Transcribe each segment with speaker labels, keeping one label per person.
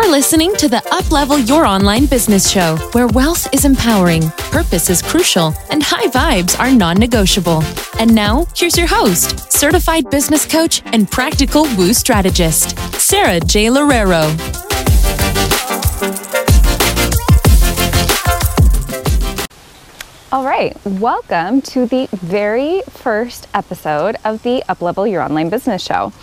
Speaker 1: You're listening to the Uplevel Your Online Business Show, where wealth is empowering, purpose is crucial, and high vibes are non negotiable. And now, here's your host, certified business coach and practical woo strategist, Sarah J. Lorero.
Speaker 2: All right, welcome to the very first episode of the Uplevel Your Online Business Show.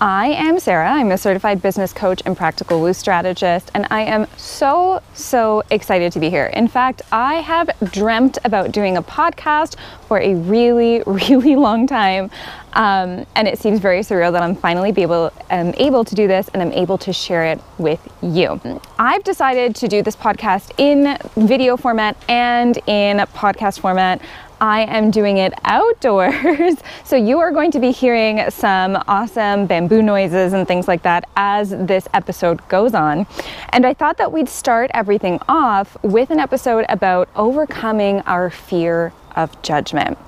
Speaker 2: I am Sarah. I'm a certified business coach and practical woo strategist, and I am so, so excited to be here. In fact, I have dreamt about doing a podcast for a really, really long time. Um, and it seems very surreal that I'm finally be able, um, able to do this and I'm able to share it with you. I've decided to do this podcast in video format and in podcast format. I am doing it outdoors. so you are going to be hearing some awesome bamboo noises and things like that as this episode goes on. And I thought that we'd start everything off with an episode about overcoming our fear of judgment.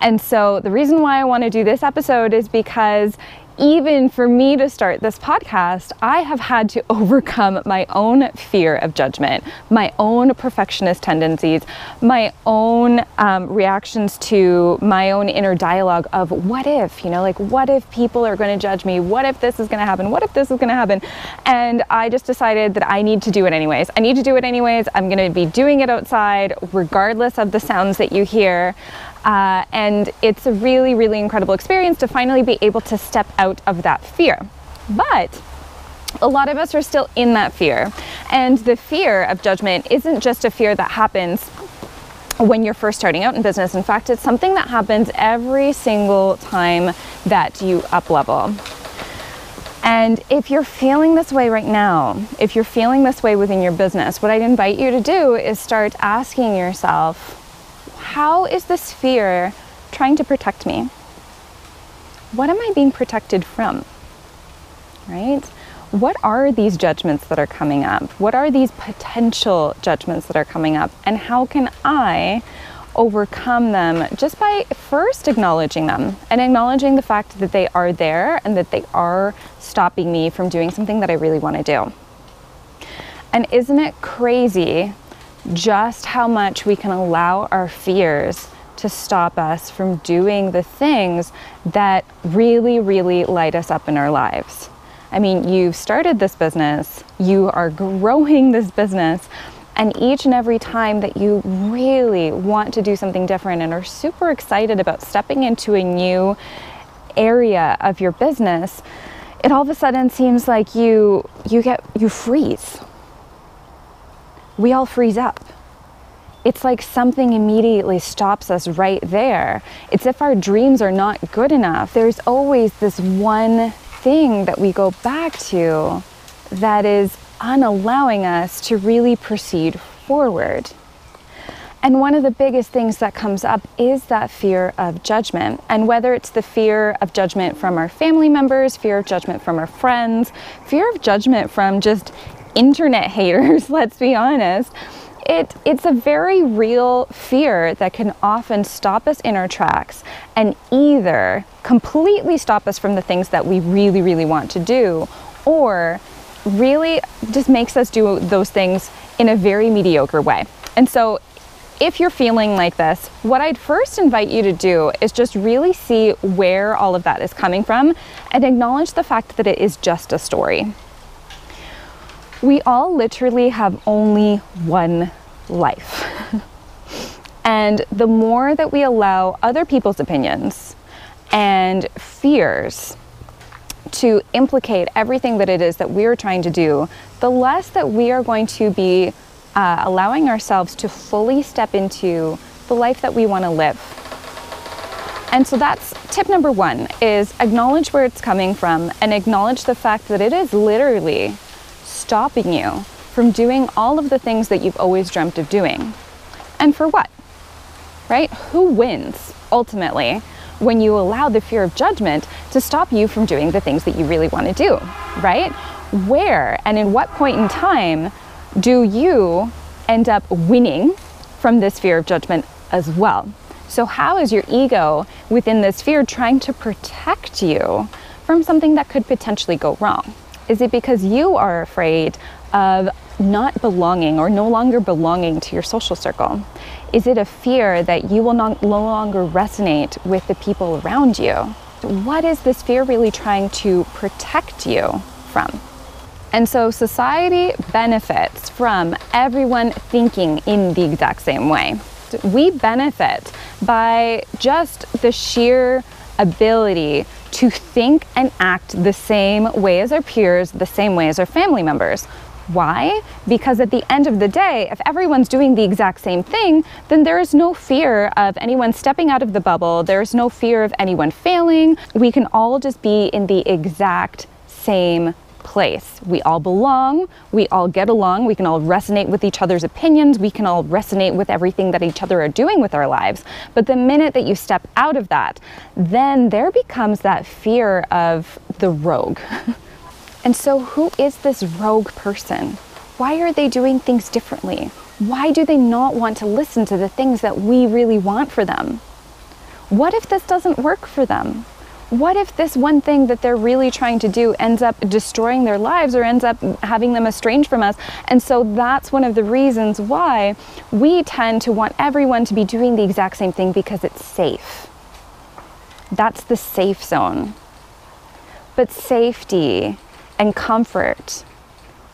Speaker 2: And so the reason why I want to do this episode is because even for me to start this podcast, I have had to overcome my own fear of judgment, my own perfectionist tendencies, my own um, reactions to my own inner dialogue of what if, you know, like what if people are going to judge me? What if this is going to happen? What if this is going to happen? And I just decided that I need to do it anyways. I need to do it anyways. I'm going to be doing it outside, regardless of the sounds that you hear. Uh, and it's a really, really incredible experience to finally be able to step out of that fear. But a lot of us are still in that fear. And the fear of judgment isn't just a fear that happens when you're first starting out in business. In fact, it's something that happens every single time that you up level. And if you're feeling this way right now, if you're feeling this way within your business, what I'd invite you to do is start asking yourself, how is this fear trying to protect me? What am I being protected from? Right? What are these judgments that are coming up? What are these potential judgments that are coming up? And how can I overcome them just by first acknowledging them and acknowledging the fact that they are there and that they are stopping me from doing something that I really want to do? And isn't it crazy just how much we can allow our fears to stop us from doing the things that really, really light us up in our lives. I mean, you've started this business, you are growing this business, and each and every time that you really want to do something different and are super excited about stepping into a new area of your business, it all of a sudden seems like you you get you freeze we all freeze up. It's like something immediately stops us right there. It's if our dreams are not good enough. There's always this one thing that we go back to that is unallowing us to really proceed forward. And one of the biggest things that comes up is that fear of judgment. And whether it's the fear of judgment from our family members, fear of judgment from our friends, fear of judgment from just internet haters, let's be honest. It, it's a very real fear that can often stop us in our tracks and either completely stop us from the things that we really, really want to do, or really just makes us do those things in a very mediocre way. And so, if you're feeling like this, what I'd first invite you to do is just really see where all of that is coming from and acknowledge the fact that it is just a story. We all literally have only one life. and the more that we allow other people's opinions and fears to implicate everything that it is that we're trying to do, the less that we are going to be uh, allowing ourselves to fully step into the life that we want to live. And so that's tip number one is acknowledge where it's coming from and acknowledge the fact that it is literally stopping you from doing all of the things that you've always dreamt of doing. And for what? Right? Who wins ultimately when you allow the fear of judgment to stop you from doing the things that you really want to do, right? Where and in what point in time do you end up winning from this fear of judgment as well? So, how is your ego within this fear trying to protect you from something that could potentially go wrong? Is it because you are afraid of not belonging or no longer belonging to your social circle? Is it a fear that you will not, no longer resonate with the people around you? What is this fear really trying to protect you from? And so society benefits from everyone thinking in the exact same way. We benefit by just the sheer ability to think and act the same way as our peers, the same way as our family members. Why? Because at the end of the day, if everyone's doing the exact same thing, then there is no fear of anyone stepping out of the bubble. There's no fear of anyone failing. We can all just be in the exact same place. We all belong, we all get along, we can all resonate with each other's opinions, we can all resonate with everything that each other are doing with our lives. But the minute that you step out of that, then there becomes that fear of the rogue. and so, who is this rogue person? Why are they doing things differently? Why do they not want to listen to the things that we really want for them? What if this doesn't work for them? What if this one thing that they're really trying to do ends up destroying their lives or ends up having them estranged from us? And so that's one of the reasons why we tend to want everyone to be doing the exact same thing because it's safe. That's the safe zone. But safety and comfort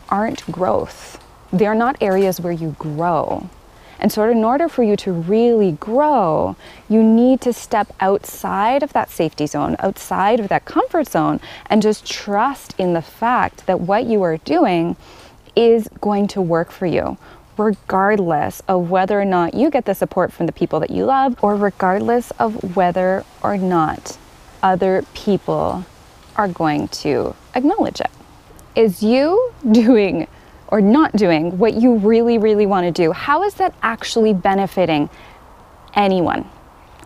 Speaker 2: aren't growth. They're not areas where you grow. And so, in order for you to really grow, you need to step outside of that safety zone, outside of that comfort zone, and just trust in the fact that what you are doing is going to work for you, regardless of whether or not you get the support from the people that you love, or regardless of whether or not other people are going to acknowledge it. Is you doing or not doing what you really, really want to do, how is that actually benefiting anyone?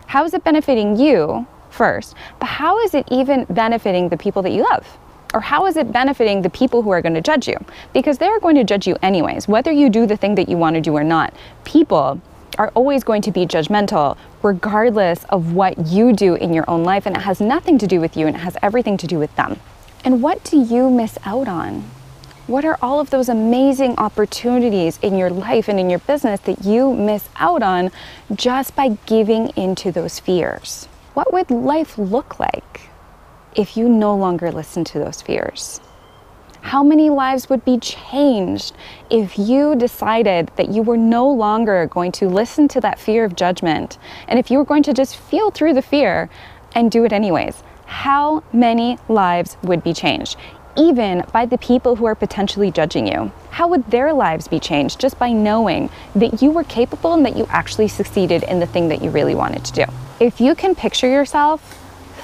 Speaker 2: How is it benefiting you first? But how is it even benefiting the people that you love? Or how is it benefiting the people who are going to judge you? Because they're going to judge you anyways, whether you do the thing that you want to do or not. People are always going to be judgmental regardless of what you do in your own life, and it has nothing to do with you and it has everything to do with them. And what do you miss out on? What are all of those amazing opportunities in your life and in your business that you miss out on just by giving into those fears? What would life look like if you no longer listen to those fears? How many lives would be changed if you decided that you were no longer going to listen to that fear of judgment and if you were going to just feel through the fear and do it anyways? How many lives would be changed? Even by the people who are potentially judging you? How would their lives be changed just by knowing that you were capable and that you actually succeeded in the thing that you really wanted to do? If you can picture yourself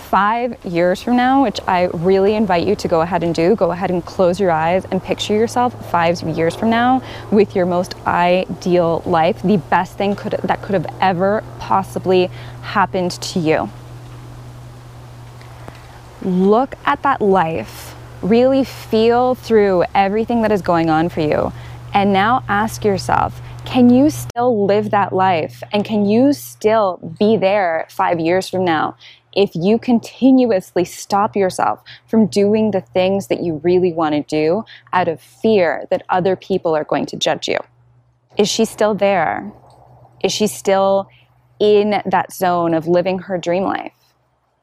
Speaker 2: five years from now, which I really invite you to go ahead and do, go ahead and close your eyes and picture yourself five years from now with your most ideal life, the best thing could, that could have ever possibly happened to you. Look at that life Really feel through everything that is going on for you. And now ask yourself can you still live that life? And can you still be there five years from now if you continuously stop yourself from doing the things that you really want to do out of fear that other people are going to judge you? Is she still there? Is she still in that zone of living her dream life?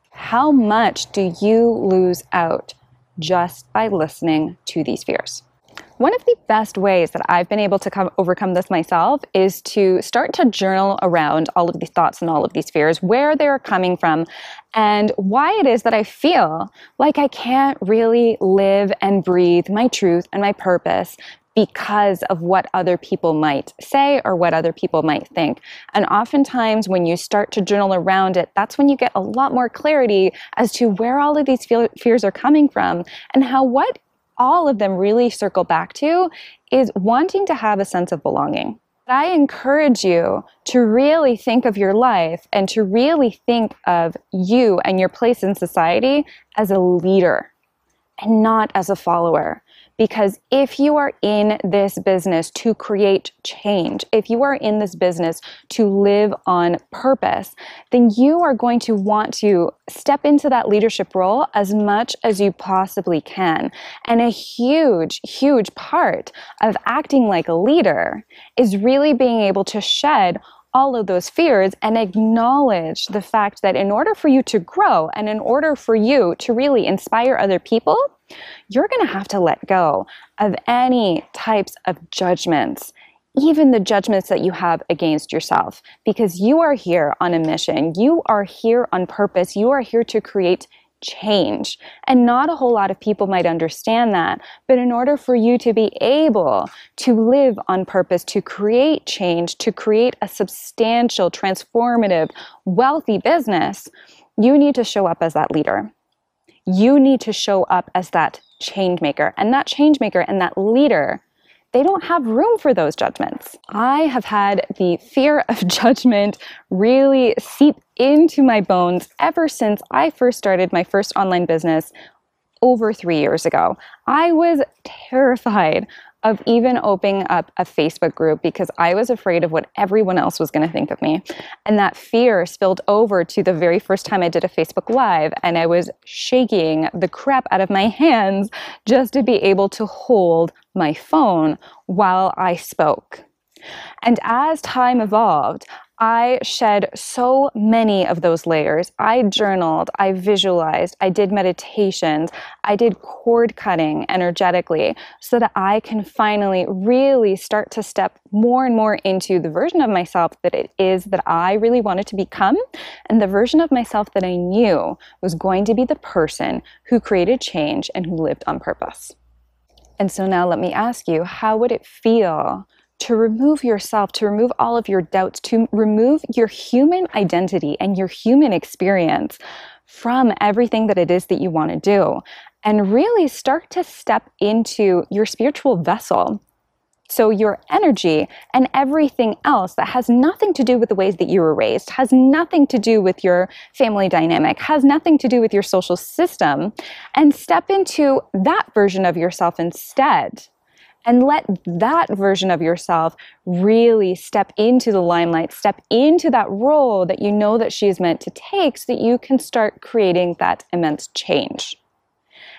Speaker 2: How much do you lose out just by listening to these fears. One of the best ways that I've been able to come, overcome this myself is to start to journal around all of these thoughts and all of these fears, where they're coming from, and why it is that I feel like I can't really live and breathe my truth and my purpose because of what other people might say or what other people might think. And oftentimes, when you start to journal around it, that's when you get a lot more clarity as to where all of these fears are coming from and how what all of them really circle back to is wanting to have a sense of belonging. I encourage you to really think of your life and to really think of you and your place in society as a leader and not as a follower. Because if you are in this business to create change, if you are in this business to live on purpose, then you are going to want to step into that leadership role as much as you possibly can. And a huge, huge part of acting like a leader is really being able to shed all of those fears and acknowledge the fact that in order for you to grow and in order for you to really inspire other people, you're going to have to let go of any types of judgments, even the judgments that you have against yourself, because you are here on a mission. You are here on purpose. You are here to create change. And not a whole lot of people might understand that. But in order for you to be able to live on purpose, to create change, to create a substantial, transformative, wealthy business, you need to show up as that leader. You need to show up as that change maker. And that change maker and that leader they don't have room for those judgments. I have had the fear of judgment really seep into my bones ever since I first started my first online business over three years ago. I was terrified of even opening up a Facebook group because I was afraid of what everyone else was going to think of me. And that fear spilled over to the very first time I did a Facebook Live, and I was shaking the crap out of my hands just to be able to hold my phone while I spoke. And as time evolved, I shed so many of those layers. I journaled, I visualized, I did meditations, I did cord cutting energetically so that I can finally really start to step more and more into the version of myself that it is that I really wanted to become and the version of myself that I knew was going to be the person who created change and who lived on purpose. And so now let me ask you, how would it feel to remove yourself, to remove all of your doubts, to remove your human identity and your human experience from everything that it is that you want to do, and really start to step into your spiritual vessel. So, your energy and everything else that has nothing to do with the ways that you were raised, has nothing to do with your family dynamic, has nothing to do with your social system, and step into that version of yourself instead and let that version of yourself really step into the limelight, step into that role that you know that she is meant to take so that you can start creating that immense change.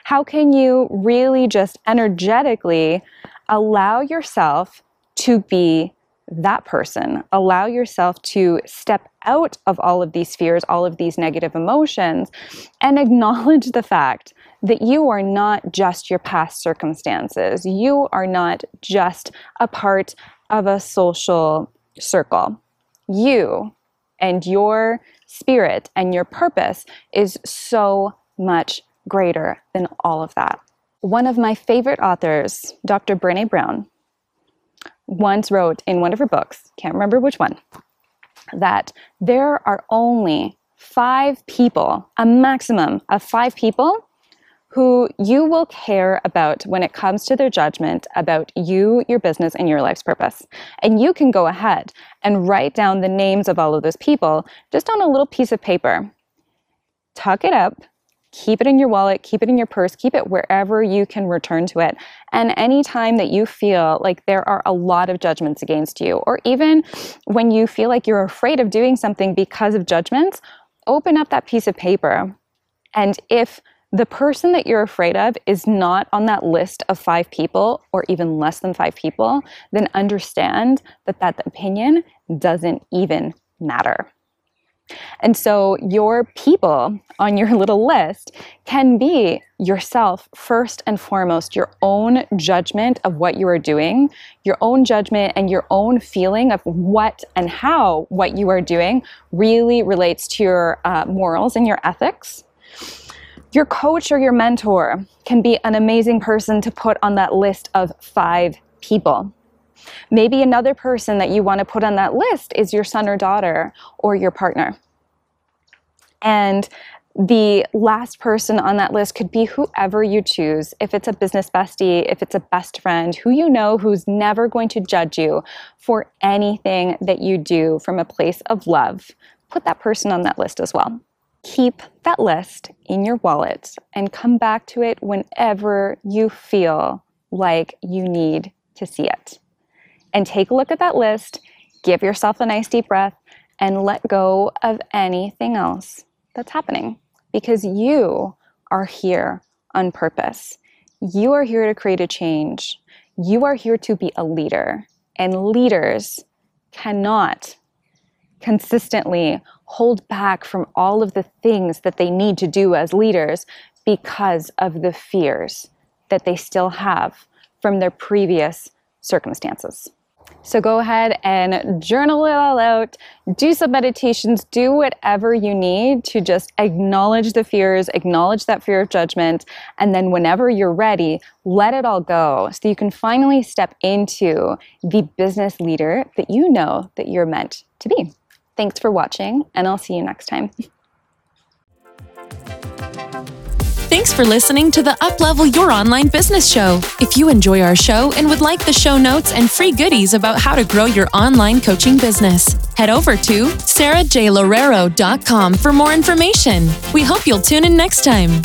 Speaker 2: How can you really just energetically allow yourself to be that person. Allow yourself to step out of all of these fears, all of these negative emotions, and acknowledge the fact that you are not just your past circumstances. You are not just a part of a social circle. You and your spirit and your purpose is so much greater than all of that. One of my favorite authors, Dr. Brene Brown, once wrote in one of her books, can't remember which one, that there are only five people, a maximum of five people, who you will care about when it comes to their judgment about you, your business, and your life's purpose. And you can go ahead and write down the names of all of those people just on a little piece of paper. Tuck it up, keep it in your wallet, keep it in your purse, keep it wherever you can return to it. And anytime that you feel like there are a lot of judgments against you, or even when you feel like you're afraid of doing something because of judgments, open up that piece of paper. And if the person that you're afraid of is not on that list of five people or even less than five people, then understand that that opinion doesn't even matter. And so your people on your little list can be yourself first and foremost, your own judgment of what you are doing, your own judgment and your own feeling of what and how what you are doing really relates to your uh, morals and your ethics. Your coach or your mentor can be an amazing person to put on that list of five people. Maybe another person that you want to put on that list is your son or daughter or your partner. And the last person on that list could be whoever you choose. If it's a business bestie, if it's a best friend, who you know who's never going to judge you for anything that you do from a place of love, put that person on that list as well. keep that list in your wallet and come back to it whenever you feel like you need to see it. And take a look at that list, give yourself a nice deep breath, and let go of anything else that's happening because you are here on purpose. You are here to create a change. You are here to be a leader, and leaders cannot consistently hold back from all of the things that they need to do as leaders because of the fears that they still have from their previous circumstances. So go ahead and journal it all out, do some meditations, do whatever you need to just acknowledge the fears, acknowledge that fear of judgment, and then whenever you're ready, let it all go so you can finally step into the business leader that you know that you're meant to be. Thanks for watching, and I'll see you next time.
Speaker 1: Thanks for listening to the Uplevel Your Online Business Show. If you enjoy our show and would like the show notes and free goodies about how to grow your online coaching business, head over to sarahjlorero.com for more information. We hope you'll tune in next time.